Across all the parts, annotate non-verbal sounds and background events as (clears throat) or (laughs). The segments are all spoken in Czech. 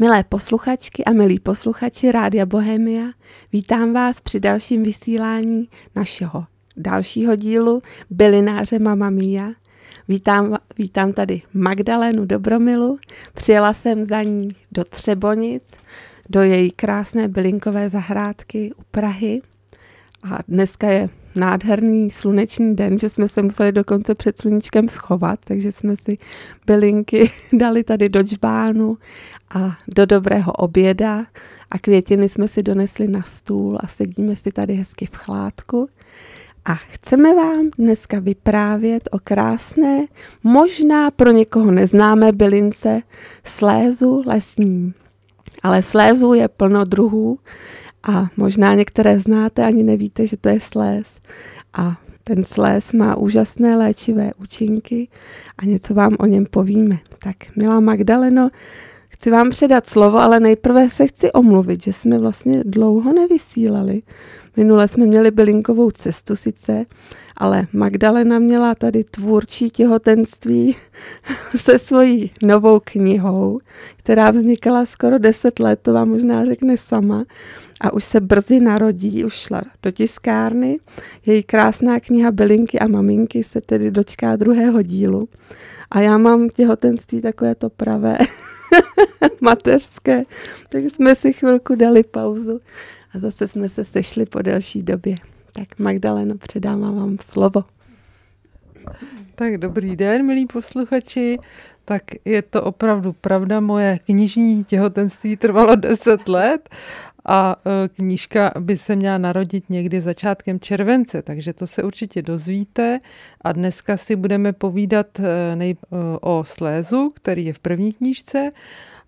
Milé posluchačky a milí posluchači Rádia Bohemia, vítám vás při dalším vysílání našeho dalšího dílu Bylináře Mama Mia. Vítám, vítám tady Magdalenu Dobromilu, přijela jsem za ní do Třebonic, do její krásné bylinkové zahrádky u Prahy a dneska je nádherný slunečný den, že jsme se museli dokonce před sluníčkem schovat, takže jsme si bylinky (laughs) dali tady do džbánu a do dobrého oběda a květiny jsme si donesli na stůl a sedíme si tady hezky v chládku. A chceme vám dneska vyprávět o krásné, možná pro někoho neznámé bylince slézu lesním. Ale slézu je plno druhů a možná některé znáte, ani nevíte, že to je sléz. A ten sléz má úžasné léčivé účinky a něco vám o něm povíme. Tak, milá Magdaleno, chci vám předat slovo, ale nejprve se chci omluvit, že jsme vlastně dlouho nevysílali. Minule jsme měli bylinkovou cestu sice, ale Magdalena měla tady tvůrčí těhotenství (laughs) se svojí novou knihou, která vznikala skoro deset let, to vám možná řekne sama a už se brzy narodí, už šla do tiskárny. Její krásná kniha Bylinky a maminky se tedy dočká druhého dílu. A já mám těhotenství takové to pravé, (laughs) (laughs) mateřské, tak jsme si chvilku dali pauzu a zase jsme se sešli po delší době. Tak Magdaleno, předávám vám slovo. Tak dobrý den, milí posluchači. Tak je to opravdu pravda, moje knižní těhotenství trvalo 10 let a e, knížka by se měla narodit někdy začátkem července, takže to se určitě dozvíte. A dneska si budeme povídat e, nej, e, o slézu, který je v první knížce,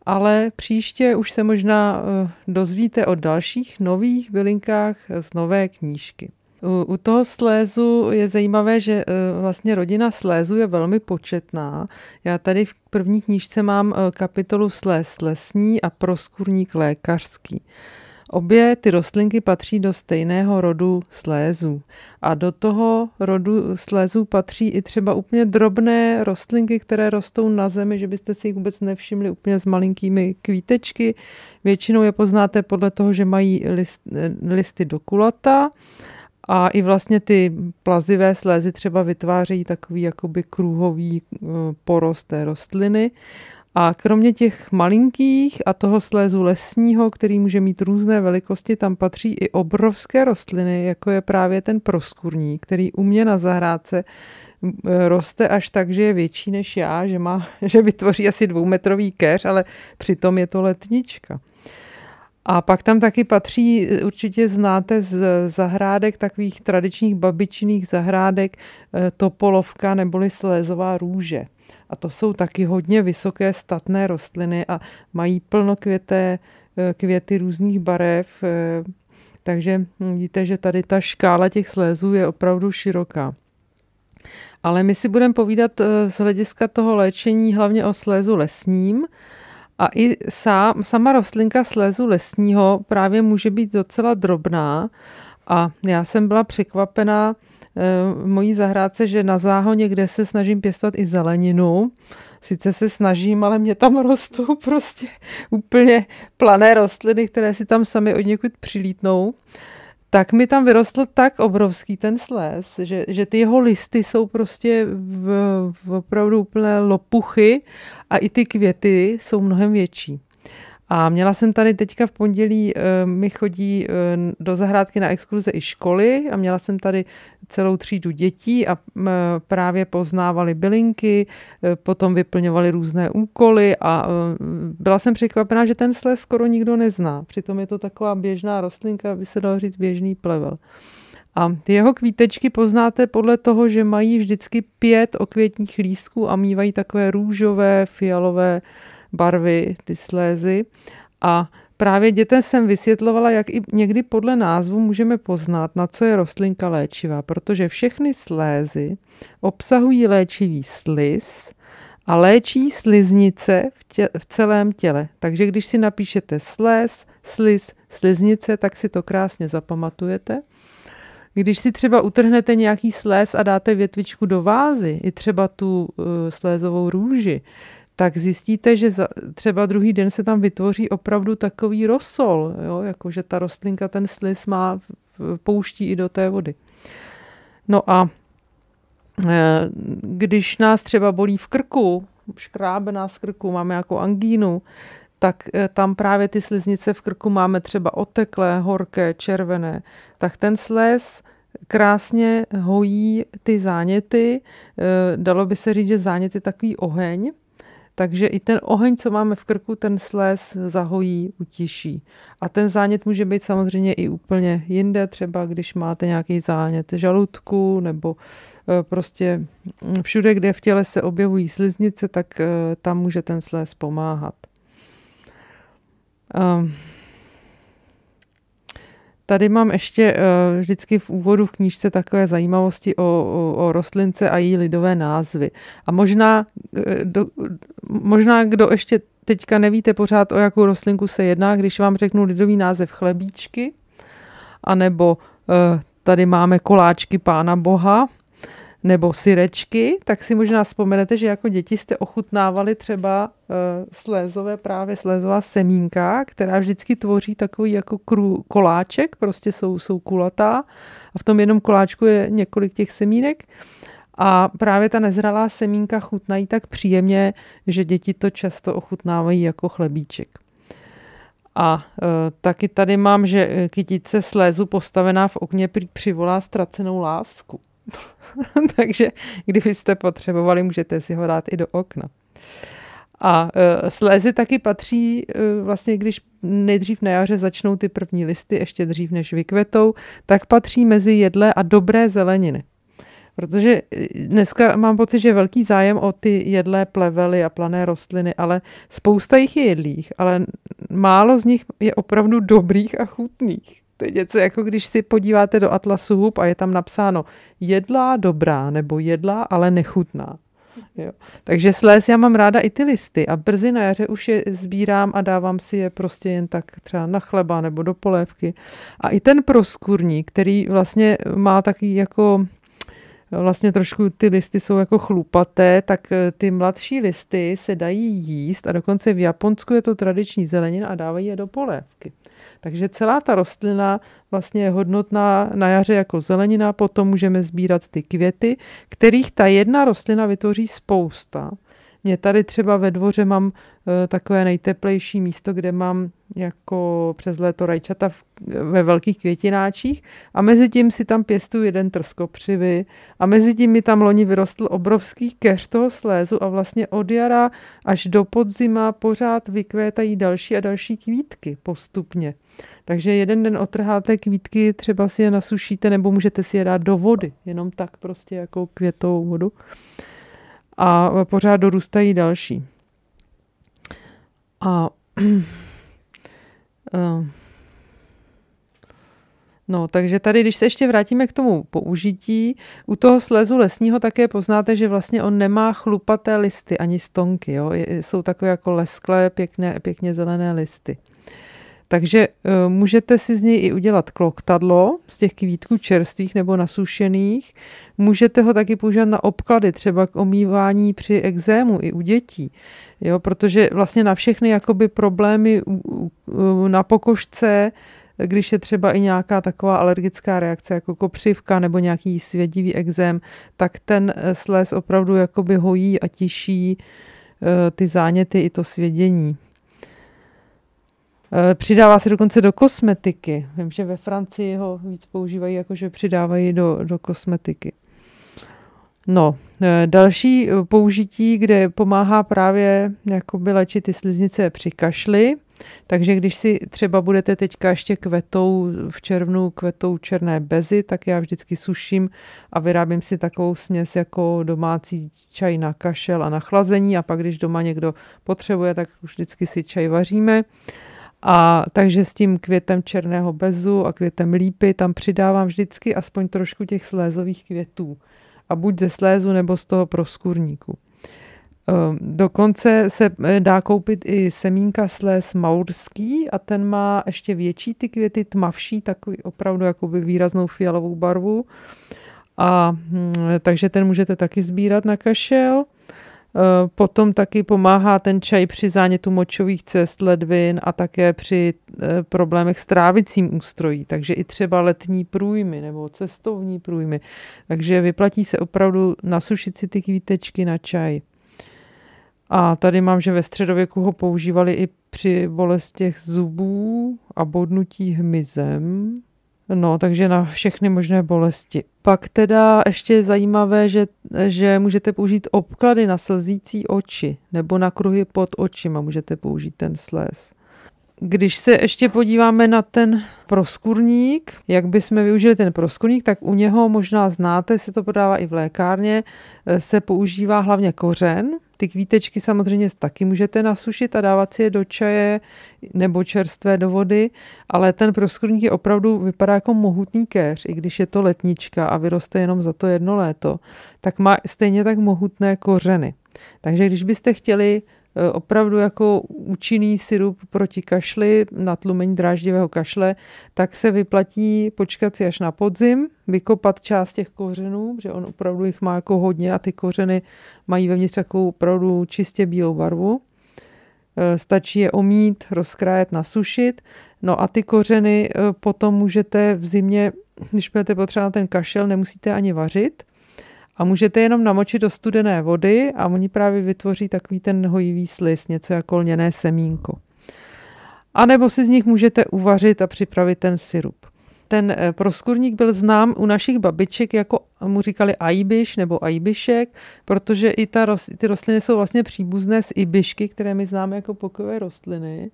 ale příště už se možná dozvíte o dalších nových bylinkách z nové knížky. U, u toho slézu je zajímavé, že vlastně rodina slézu je velmi početná. Já tady v první knížce mám kapitolu sléz lesní a proskurník lékařský. Obě ty rostlinky patří do stejného rodu slézů. A do toho rodu slézů patří i třeba úplně drobné rostlinky, které rostou na zemi, že byste si jich vůbec nevšimli úplně s malinkými kvítečky. Většinou je poznáte podle toho, že mají list, listy do kulata. A i vlastně ty plazivé slézy třeba vytvářejí takový jakoby kruhový eh, porost té rostliny. A kromě těch malinkých a toho slézu lesního, který může mít různé velikosti, tam patří i obrovské rostliny, jako je právě ten proskurník, který u mě na zahrádce roste až tak, že je větší než já, že, má, (laughs) že vytvoří asi dvoumetrový keř, ale přitom je to letnička. A pak tam taky patří, určitě znáte z zahrádek, takových tradičních babičných zahrádek, eh, topolovka neboli slézová růže. A to jsou taky hodně vysoké statné rostliny a mají plnokvěté eh, květy různých barev, eh, takže vidíte, že tady ta škála těch slézů je opravdu široká. Ale my si budeme povídat eh, z hlediska toho léčení hlavně o slézu lesním. A i sám, sama rostlinka slézu lesního právě může být docela drobná. A já jsem byla překvapená, v mojí zahrádce, že na záhoně, kde se snažím pěstovat i zeleninu, sice se snažím, ale mě tam (laughs) rostou prostě úplně plané rostliny, které si tam sami od někud přilítnou, tak mi tam vyrostl tak obrovský ten sléz, že, že ty jeho listy jsou prostě v, v opravdu úplné lopuchy a i ty květy jsou mnohem větší. A měla jsem tady teďka v pondělí, eh, mi chodí eh, do zahrádky na exkurze i školy a měla jsem tady celou třídu dětí a právě poznávali bylinky, eh, potom vyplňovali různé úkoly a byla jsem překvapená, že ten sles skoro nikdo nezná. Přitom je to taková běžná rostlinka, by se dalo říct běžný plevel. A jeho kvítečky poznáte podle toho, že mají vždycky pět okvětních lístků a mývají takové růžové, fialové barvy, ty slézy. A právě dětem jsem vysvětlovala, jak i někdy podle názvu můžeme poznat, na co je rostlinka léčivá, protože všechny slézy obsahují léčivý sliz a léčí sliznice v, tě, v celém těle. Takže když si napíšete sléz, sliz, sliznice, tak si to krásně zapamatujete. Když si třeba utrhnete nějaký sléz a dáte větvičku do vázy, i třeba tu uh, slézovou růži, tak zjistíte, že za, třeba druhý den se tam vytvoří opravdu takový rosol, jo? jako že ta rostlinka ten sliz má, pouští i do té vody. No a e, když nás třeba bolí v krku, škrábe nás krku, máme jako angínu, tak e, tam právě ty sliznice v krku máme třeba oteklé, horké, červené, tak ten slez krásně hojí ty záněty. E, dalo by se říct, že zánět je takový oheň, takže i ten oheň, co máme v krku, ten sléz zahojí, utiší. A ten zánět může být samozřejmě i úplně jinde, třeba když máte nějaký zánět žaludku nebo e, prostě všude, kde v těle se objevují sliznice, tak e, tam může ten sléz pomáhat. Um, Tady mám ještě uh, vždycky v úvodu v knížce takové zajímavosti o, o, o rostlince a její lidové názvy. A možná, uh, do, možná kdo ještě teďka nevíte pořád, o jakou rostlinku se jedná, když vám řeknu lidový název chlebíčky, anebo uh, tady máme koláčky pána boha, nebo syrečky, tak si možná vzpomenete, že jako děti jste ochutnávali třeba uh, slézové, právě slézová semínka, která vždycky tvoří takový jako krů, koláček, prostě jsou, jsou kulatá a v tom jednom koláčku je několik těch semínek. A právě ta nezralá semínka chutnají tak příjemně, že děti to často ochutnávají jako chlebíček. A e, taky tady mám, že kytice slézu postavená v okně přivolá ztracenou lásku. (laughs) Takže kdybyste potřebovali, můžete si ho dát i do okna. A e, slézy taky patří, e, vlastně když nejdřív na jaře začnou ty první listy, ještě dřív než vykvetou, tak patří mezi jedlé a dobré zeleniny. Protože e, dneska mám pocit, že je velký zájem o ty jedlé plevely a plané rostliny, ale spousta jich je jedlých, ale málo z nich je opravdu dobrých a chutných. To je něco jako když si podíváte do Atlasu hub a je tam napsáno jedlá dobrá nebo jedlá, ale nechutná. Jo. Takže sléz já mám ráda i ty listy a brzy na jaře už je sbírám a dávám si je prostě jen tak třeba na chleba nebo do polévky. A i ten proskurník, který vlastně má taky jako vlastně trošku ty listy jsou jako chlupaté, tak eh, ty mladší listy se dají jíst a dokonce v Japonsku je to tradiční zelenina a dávají je do polévky. Takže celá ta rostlina vlastně je hodnotná na jaře jako zelenina, potom můžeme sbírat ty květy, kterých ta jedna rostlina vytvoří spousta. Mě tady třeba ve dvoře mám uh, takové nejteplejší místo, kde mám jako přes léto rajčata v, ve velkých květináčích a mezi tím si tam pěstuju jeden trskopřivy a mezi tím mi tam loni vyrostl obrovský keř toho slézu a vlastně od jara až do podzima pořád vykvétají další a další kvítky postupně. Takže jeden den otrháte kvítky, třeba si je nasušíte nebo můžete si je dát do vody, jenom tak prostě jako květovou vodu a pořád dorůstají další. A (clears throat) eh, No, takže tady, když se ještě vrátíme k tomu použití, u toho slezu lesního také poznáte, že vlastně on nemá chlupaté listy ani stonky, jo? jsou takové jako lesklé, pěkné, pěkně zelené listy. Takže uh, můžete si z něj i udělat kloktadlo z těch kvítků čerstvých nebo nasušených. Můžete ho taky používat na obklady, třeba k omývání při exému i u dětí. Jo, protože vlastně na všechny jakoby problémy na pokožce, když je třeba i nějaká taková alergická reakce, jako kopřivka nebo nějaký svědivý exém, tak ten eh, sles opravdu jakoby hojí a tiší eh, ty záněty i to svědění. Eh, přidává se dokonce do kosmetiky. Vím, že ve Francii ho víc používají, jakože přidávají do, do kosmetiky. No, další použití, kde pomáhá právě jakoby léčit ty sliznice při kašli, takže když si třeba budete teďka ještě kvetou v červnu kvetou černé bezy, tak já vždycky suším a vyrábím si takovou směs jako domácí čaj na kašel a na chlazení a pak když doma někdo potřebuje, tak vždycky si čaj vaříme. A takže s tím květem černého bezu a květem lípy tam přidávám vždycky aspoň trošku těch slézových květů. A buď ze slézu nebo z toho proskурníku. Ehm, dokonce se eh, dá koupit i semínka sléz maurský a ten má ještě větší ty květy, tmavší, takový opravdu jakoby výraznou fialovou barvu. A hm, takže ten můžete taky sbírat na kašel. Potom taky pomáhá ten čaj při zánětu močových cest, ledvin a také při eh, problémech s trávicím ústrojí, takže i třeba letní průjmy nebo cestovní průjmy. Takže vyplatí se opravdu nasušit si ty kvítečky na čaj. A tady mám, že ve středověku ho používali i při bolestech zubů a bodnutí hmyzem. No, takže na všechny možné bolesti. Pak teda ještě je zajímavé, že, že můžete použít obklady na slzící oči nebo na kruhy pod očima můžete použít ten sléz. Když se ještě podíváme na ten proskurník, jak bychom využili ten proskurník, tak u něho možná znáte, se to prodává i v lékárně, se používá hlavně kořen, ty kvítečky samozřejmě taky můžete nasušit a dávat si je do čaje nebo čerstvé do vody, ale ten proskurník je opravdu vypadá jako mohutný kéř, i když je to letnička a vyroste jenom za to jedno léto, tak má stejně tak mohutné kořeny. Takže když byste chtěli Eh, opravdu jako účinný syrup proti kašli, na tlumení dráždivého kašle, tak se vyplatí počkat si až na podzim, vykopat část těch kořenů, že on opravdu jich má jako hodně a ty kořeny mají vevnitř takovou opravdu čistě bílou barvu. Eh, stačí je omít, rozkrájet, nasušit. No a ty kořeny eh, potom můžete v zimě, když budete potřebovat ten kašel, nemusíte ani vařit, a můžete jenom namočit do studené vody a oni právě vytvoří takový ten hojivý slis, něco jako lněné semínko. A nebo si z nich můžete uvařit a připravit ten syrup. Ten eh, proskurník byl znám u našich babiček jako mu říkali ajbiš nebo ajbišek, protože i ta, ty rostliny jsou vlastně příbuzné z ibišky, které my známe jako pokojové rostliny.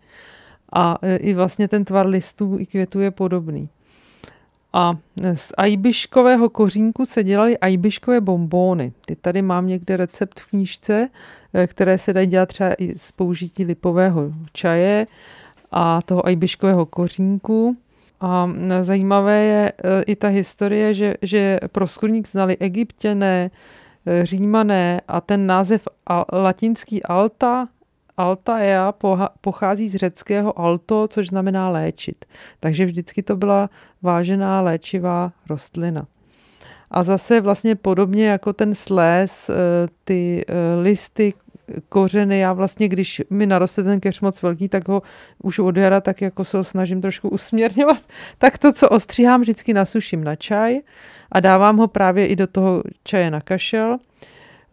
A eh, i vlastně ten tvar listů i květů je podobný. A z ajbiškového kořínku se dělaly ajbiškové bombóny. Ty tady mám někde recept v knížce, eh, které se dají dělat třeba i z použití lipového čaje a toho ajbiškového kořínku. A zajímavé je eh, i ta historie, že, že proskurník znali egyptěné, eh, římané a ten název latinský alta Altaea pochází z řeckého alto, což znamená léčit. Takže vždycky to byla vážená léčivá rostlina. A zase vlastně podobně jako ten sléz, eh, ty eh, listy, kořeny, já vlastně, když mi naroste ten keř moc velký, tak ho už od jara tak jako se ho snažím trošku usměrňovat, (laughs) tak to, co ostříhám, vždycky nasuším na čaj a dávám ho právě i do toho čaje na kašel.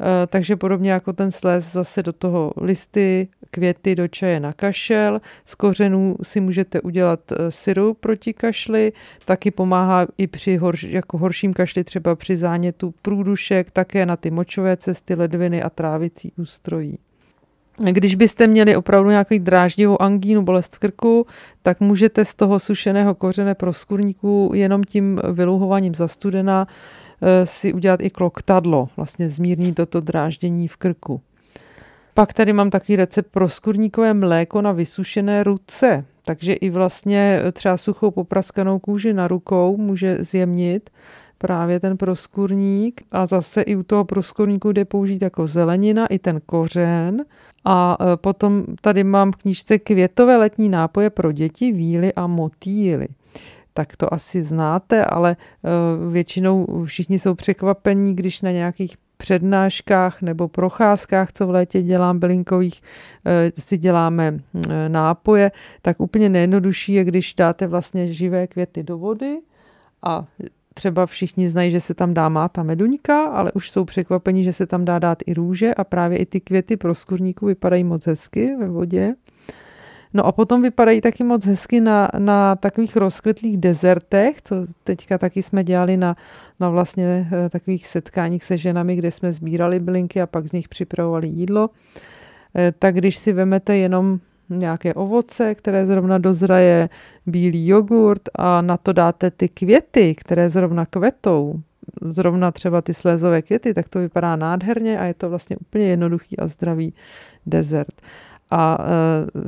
Eh, takže podobně jako ten sléz zase do toho listy, květy do čaje na kašel. Z kořenů si můžete udělat eh, syrup proti kašli, taky pomáhá i při horš, jako horším kašli, třeba při zánětu průdušek, také na ty močové cesty, ledviny a trávicí ústrojí. Když byste měli opravdu nějaký dráždivou angínu, bolest v krku, tak můžete z toho sušeného kořene pro skurníku jenom tím vyluhováním zastudena Eh, si udělat i kloktadlo, vlastně zmírní toto dráždění v krku. Pak tady mám takový recept pro skurníkové mléko na vysušené ruce, takže i vlastně třeba suchou popraskanou kůži na rukou může zjemnit právě ten proskurník. A zase i u toho proskurníku jde použít jako zelenina i ten kořen. A eh, potom tady mám v knížce květové letní nápoje pro děti, víly a motýly tak to asi znáte, ale eh, většinou všichni jsou překvapení, když na nějakých přednáškách nebo procházkách, co v létě dělám bylinkových, eh, si děláme eh, nápoje, tak úplně nejjednodušší je, když dáte vlastně živé květy do vody a třeba všichni znají, že se tam dá máta meduňka, ale už jsou překvapení, že se tam dá dát i růže a právě i ty květy pro skurníku vypadají moc hezky ve vodě. No a potom vypadají taky moc hezky na, na takových rozkvetlých dezertech, co teďka taky jsme dělali na, na vlastně eh, takových setkáních se ženami, kde jsme sbírali bylinky a pak z nich připravovali jídlo. Eh, tak když si vemete jenom nějaké ovoce, které zrovna dozraje, bílý jogurt a na to dáte ty květy, které zrovna kvetou, zrovna třeba ty slézové květy, tak to vypadá nádherně a je to vlastně úplně jednoduchý a zdravý dezert. A e,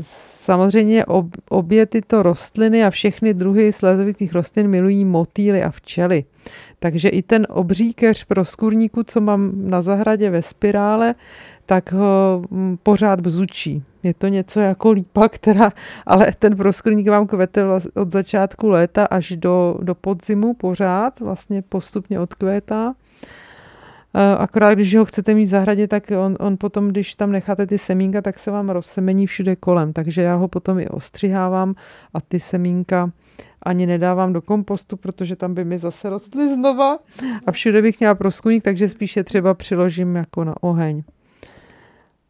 samozřejmě ob, obě tyto rostliny a všechny druhy slézovitých rostlin milují motýly a včely. Takže i ten obří keř pro skůrníku, co mám na zahradě ve spirále, tak ho pořád bzučí. Je to něco jako lípa, (laughs) která, ale ten proskurník vám kvete od začátku léta až do, do podzimu pořád, vlastně postupně odkvétá. Akorát když ho chcete mít v zahradě, tak on, on potom, když tam necháte ty semínka, tak se vám rozsemení všude kolem, takže já ho potom i ostřihávám a ty semínka ani nedávám do kompostu, protože tam by mi zase rostly znova a všude bych měla proskuník, takže spíše třeba přiložím jako na oheň.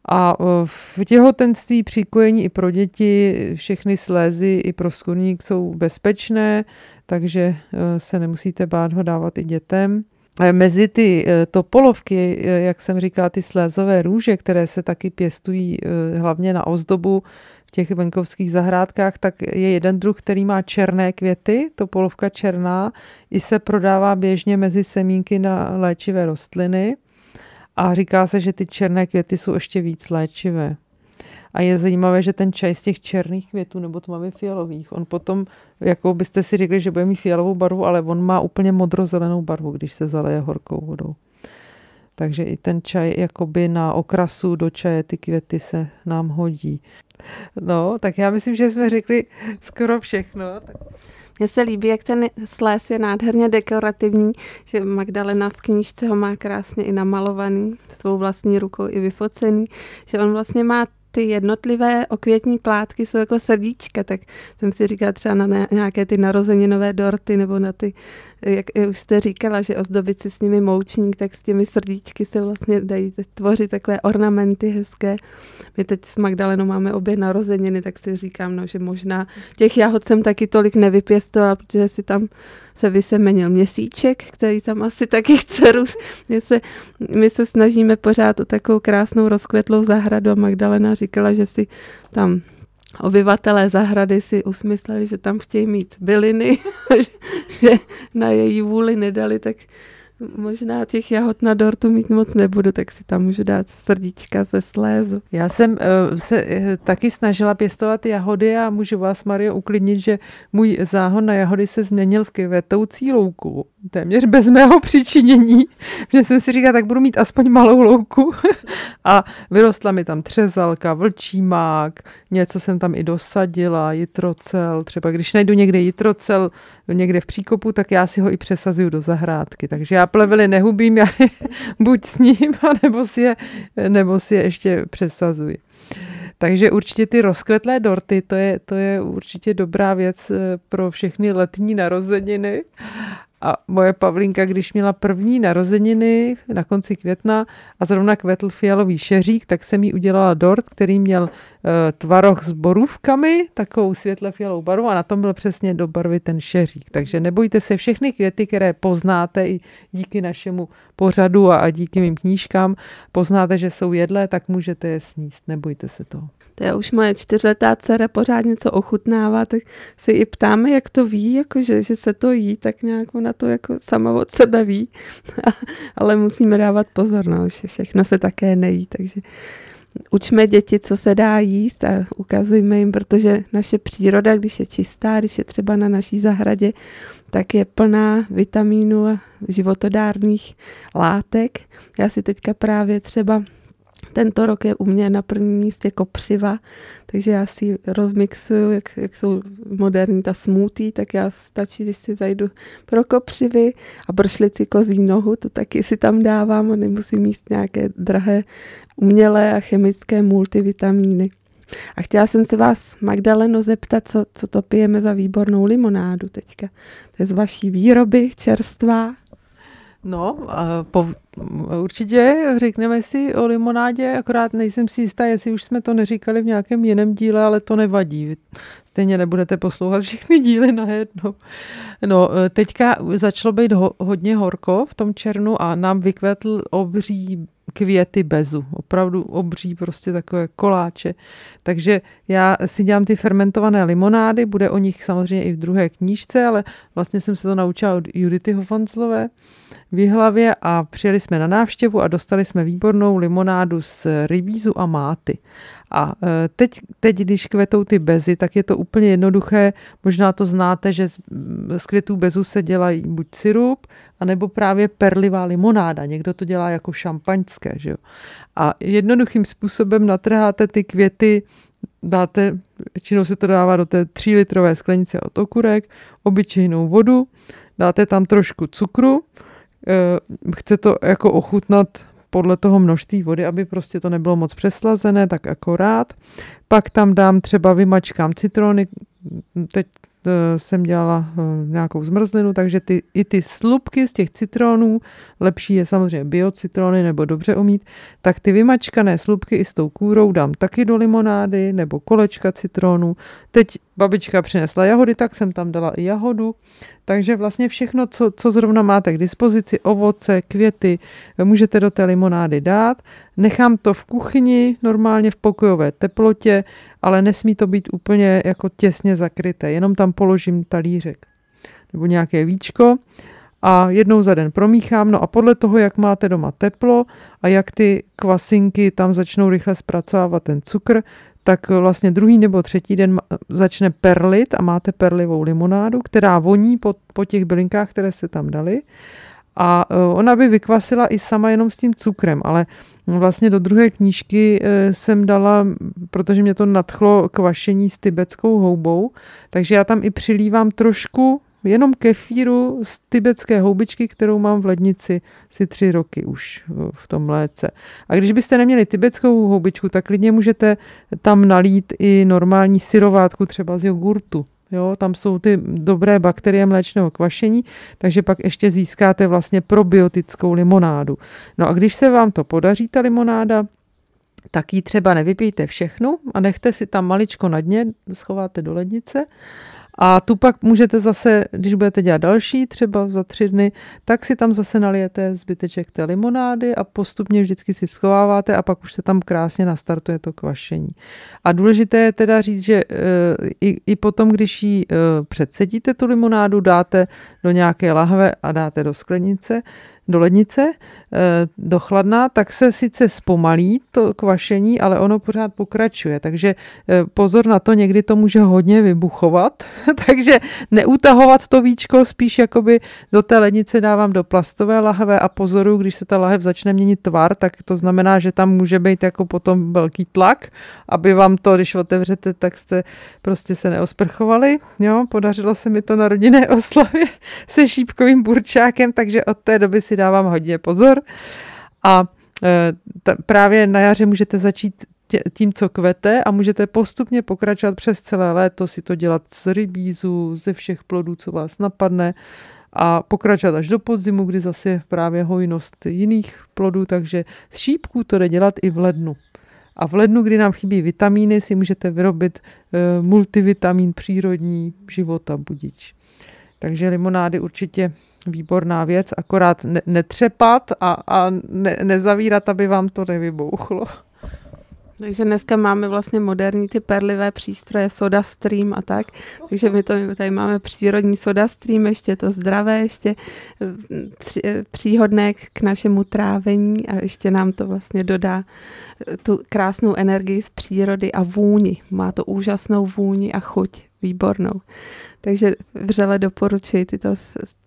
A v těhotenství, při kojení i pro děti všechny slézy i pro skvrník jsou bezpečné, takže e, se nemusíte bát ho dávat i dětem. Mezi ty e, topolovky, e, jak jsem říkala, ty slézové růže, které se taky pěstují hlavně na ozdobu v těch venkovských zahrádkách, tak je jeden druh, který má černé květy, topolovka černá, i se prodává běžně mezi semínky na léčivé rostliny. A říká se, že ty černé květy jsou ještě víc léčivé. A je zajímavé, že ten čaj z těch černých květů nebo tmavě fialových, on potom, jako byste si řekli, že bude mít fialovou barvu, ale on má úplně modrozelenou barvu, když se zaleje horkou vodou. Takže i ten čaj jakoby na okrasu do čaje ty květy se nám hodí. No, tak já myslím, že jsme řekli skoro všechno. Mně se líbí, jak ten sléz je nádherně dekorativní, že Magdalena v knížce ho má krásně i namalovaný, svou vlastní rukou i vyfocený, že on vlastně má ty jednotlivé okvětní plátky jsou jako srdíčka, tak jsem si říkala třeba na nějaké ty narozeninové dorty nebo na ty, jak už jste říkala, že ozdobit si s nimi moučník, tak s těmi srdíčky se vlastně dají tvořit takové ornamenty hezké. My teď s Magdalenou máme obě narozeniny, tak si říkám, no, že možná těch jahod jsem taky tolik nevypěstovala, protože si tam se vysemenil měsíček, který tam asi taky chce růst. My se, my se snažíme pořád o takovou krásnou rozkvetlou zahradu a Magdalena říkala, že si tam obyvatelé zahrady si usmysleli, že tam chtějí mít byliny, (laughs) že, že na její vůli nedali, tak Možná těch jahod na dortu mít moc nebudu, tak si tam můžu dát srdíčka ze slézu. Já jsem uh, se uh, taky snažila pěstovat jahody a můžu vás, Mario, uklidnit, že můj záhon na jahody se změnil v kvetoucí louku. Téměř bez mého přičinění, (laughs) že jsem si říkala, tak budu mít aspoň malou louku. (laughs) a vyrostla mi tam třezalka, vlčí mák, něco jsem tam i dosadila, jitrocel. Třeba když najdu někde jitrocel, někde v příkopu, tak já si ho i přesazuju do zahrádky. Takže já plevely nehubím, já je (laughs) buď s ním, (laughs) nebo si je, nebo si je ještě přesazuji. Takže určitě ty rozkvetlé dorty, to je, to je určitě dobrá věc eh, pro všechny letní narozeniny. A moje Pavlinka, když měla první narozeniny na konci května a zrovna kvetl fialový šeřík, tak jsem jí udělala dort, který měl uh, tvaroh s borůvkami, takovou světle fialovou barvu a na tom byl přesně do barvy ten šeřík. Takže nebojte se, všechny květy, které poznáte i díky našemu pořadu a, a díky mým knížkám, poznáte, že jsou jedlé, tak můžete je sníst. Nebojte se toho to je už moje čtyřletá dcera pořád něco ochutnává, tak si i ptáme, jak to ví, jako že, se to jí, tak nějak na to jako sama od sebe ví. (laughs) Ale musíme dávat pozor, no, že všechno se také nejí, takže učme děti, co se dá jíst a ukazujme jim, protože naše příroda, když je čistá, když je třeba na naší zahradě, tak je plná vitamínů a životodárných látek. Já si teďka právě třeba tento rok je u mě na prvním místě kopřiva, takže já si rozmixuju, jak, jak jsou moderní ta smoothie, tak já stačí, když si zajdu pro kopřivy a bršlici kozí nohu, to taky si tam dávám a nemusím míst nějaké drahé umělé a chemické multivitamíny. A chtěla jsem se vás, Magdaleno, zeptat, co, co to pijeme za výbornou limonádu teďka. To je z vaší výroby čerstvá. No, po, určitě řekneme si o limonádě, akorát nejsem si jistá, jestli už jsme to neříkali v nějakém jiném díle, ale to nevadí. Stejně nebudete poslouchat všechny díly najednou. No, teďka začalo být ho, hodně horko v tom černu a nám vykvetl obří květy bezu. Opravdu obří prostě takové koláče. Takže já si dělám ty fermentované limonády, bude o nich samozřejmě i v druhé knížce, ale vlastně jsem se to naučila od Judity Hofanzlové v Jihlavě a přijeli jsme na návštěvu a dostali jsme výbornou limonádu z rybízu a máty. A e, teď, teď, když kvetou ty bezy, tak je to úplně jednoduché. Možná to znáte, že z, květů bezu se dělají buď sirup, anebo právě perlivá limonáda. Někdo to dělá jako šampaňské. Že jo? A jednoduchým způsobem natrháte ty květy dáte, většinou se to dává do té 3 litrové sklenice od okurek, obyčejnou vodu, dáte tam trošku cukru, chce to jako ochutnat podle toho množství vody, aby prostě to nebylo moc přeslazené, tak akorát. Pak tam dám třeba vymačkám citrony, teď Eh, jsem dělala eh, nějakou zmrzlinu, takže ty, i ty slupky z těch citronů, lepší je samozřejmě biocitrony nebo dobře umít, tak ty vymačkané slupky i s tou kůrou dám taky do limonády nebo kolečka citronů. Teď babička přinesla jahody, tak jsem tam dala i jahodu. Takže vlastně všechno, co, co zrovna máte k dispozici, ovoce, květy, můžete do té limonády dát. Nechám to v kuchyni, normálně v pokojové teplotě, ale nesmí to být úplně jako těsně zakryté. Jenom tam položím talířek nebo nějaké víčko a jednou za den promíchám. No a podle toho, jak máte doma teplo a jak ty kvasinky tam začnou rychle zpracovávat ten cukr, tak vlastně druhý nebo třetí den začne perlit a máte perlivou limonádu, která voní po, po těch bylinkách, které se tam dali. A e, ona by vykvasila i sama jenom s tím cukrem, ale vlastně do druhé knížky e, jsem dala, protože mě to nadchlo kvašení s tibetskou houbou, takže já tam i přilívám trošku jenom kefíru z tibetské houbičky, kterou mám v lednici si tři roky už v tom mléce. A když byste neměli tibetskou houbičku, tak klidně můžete tam nalít i normální syrovátku třeba z jogurtu. Jo, tam jsou ty dobré bakterie mléčného kvašení, takže pak ještě získáte vlastně probiotickou limonádu. No a když se vám to podaří, ta limonáda, tak ji třeba nevypijte všechnu a nechte si tam maličko na dně, schováte do lednice a tu pak můžete zase, když budete dělat další, třeba za tři dny, tak si tam zase nalijete zbyteček té limonády a postupně vždycky si schováváte a pak už se tam krásně nastartuje to kvašení. A důležité je teda říct, že e, i, i potom, když ji e, předsedíte tu limonádu, dáte do nějaké lahve a dáte do sklenice, do lednice, eh, do chladna, tak se sice zpomalí to kvašení, ale ono pořád pokračuje. Takže eh, pozor na to, někdy to může hodně vybuchovat, (laughs) takže neutahovat to víčko, spíš jakoby do té lednice dávám do plastové lahve a pozoru, když se ta lahev začne měnit tvar, tak to znamená, že tam může být jako potom velký tlak, aby vám to, když otevřete, tak jste prostě se neosprchovali. Jo, podařilo se mi to na rodinné oslavě (laughs) se šípkovým burčákem, takže od té doby si dávám hodně pozor. A e, t- právě na jaře můžete začít tě, tím, co kvete a můžete postupně pokračovat přes celé léto, si to dělat z rybízu, ze všech plodů, co vás napadne a pokračovat až do podzimu, kdy zase je právě hojnost jiných plodů, takže z šípků to jde dělat i v lednu. A v lednu, kdy nám chybí vitamíny, si můžete vyrobit e, multivitamin přírodní života budič. Takže limonády určitě výborná věc, akorát ne, netřepat a, a ne, nezavírat, aby vám to nevybouchlo. Takže dneska máme vlastně moderní ty perlivé přístroje, soda stream a tak. Takže my to my tady máme přírodní soda stream, ještě to zdravé, ještě při, příhodné k našemu trávení a ještě nám to vlastně dodá tu krásnou energii z přírody a vůni. Má to úžasnou vůni a chuť, výbornou. Takže vřele doporučuji tyto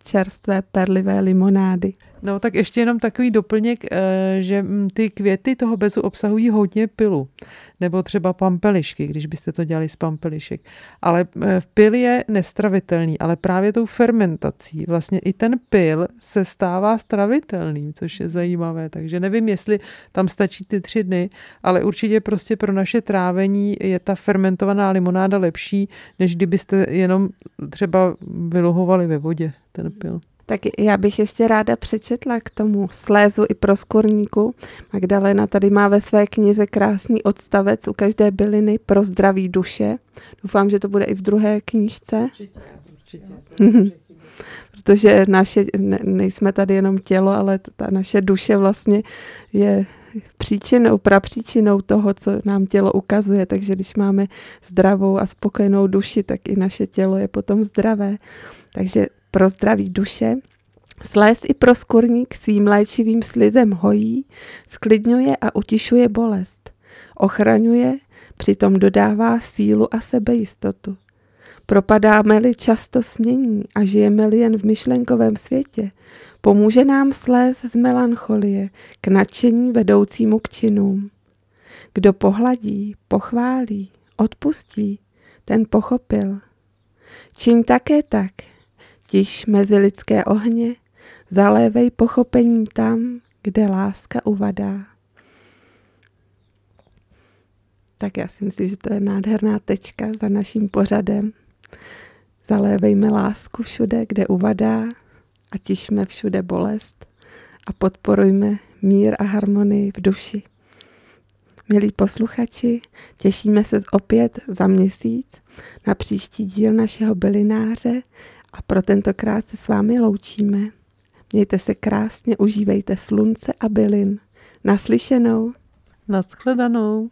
čerstvé perlivé limonády. No tak ještě jenom takový doplněk, eh, že mm, ty květy toho bezu obsahují hodně pilu, nebo třeba pampelišky, když byste to dělali z pampelišek. Ale eh, pil je nestravitelný, ale právě tou fermentací vlastně i ten pil se stává stravitelným, což je zajímavé. Takže nevím, jestli tam stačí ty tři dny, ale určitě prostě pro naše trávení je ta fermentovaná limonáda lepší, než kdybyste jenom třeba vyluhovali ve vodě ten pil. Tak já bych ještě ráda přečetla k tomu slézu i pro skorníku. Magdalena tady má ve své knize krásný odstavec u každé byliny pro zdraví duše. Doufám, že to bude i v druhé knížce. Určitě, určitě. Protože naše, ne, nejsme tady jenom tělo, ale ta naše duše vlastně je příčinou, prapříčinou toho, co nám tělo ukazuje. Takže když máme zdravou a spokojenou duši, tak i naše tělo je potom zdravé. Takže pro zdraví duše, Sléz i proskurník svým léčivým slizem hojí, sklidňuje a utišuje bolest. Ochraňuje, přitom dodává sílu a sebejistotu. Propadáme-li často snění a žijeme-li jen v myšlenkovém světě, pomůže nám sléz z melancholie k nadšení vedoucímu k činům. Kdo pohladí, pochválí, odpustí, ten pochopil. Čiň také tak, tiš mezi lidské ohně, Zalévej pochopením tam, kde láska uvadá. Tak já si myslím, že to je nádherná tečka za naším pořadem. Zalévejme lásku všude, kde uvadá a tišme všude bolest a podporujme mír a harmonii v duši. Milí posluchači, těšíme se opět za měsíc na příští díl našeho bylináře a pro tentokrát se s vámi loučíme. Mějte se krásně, užívejte slunce a bylin. Naslyšenou. Naschledanou.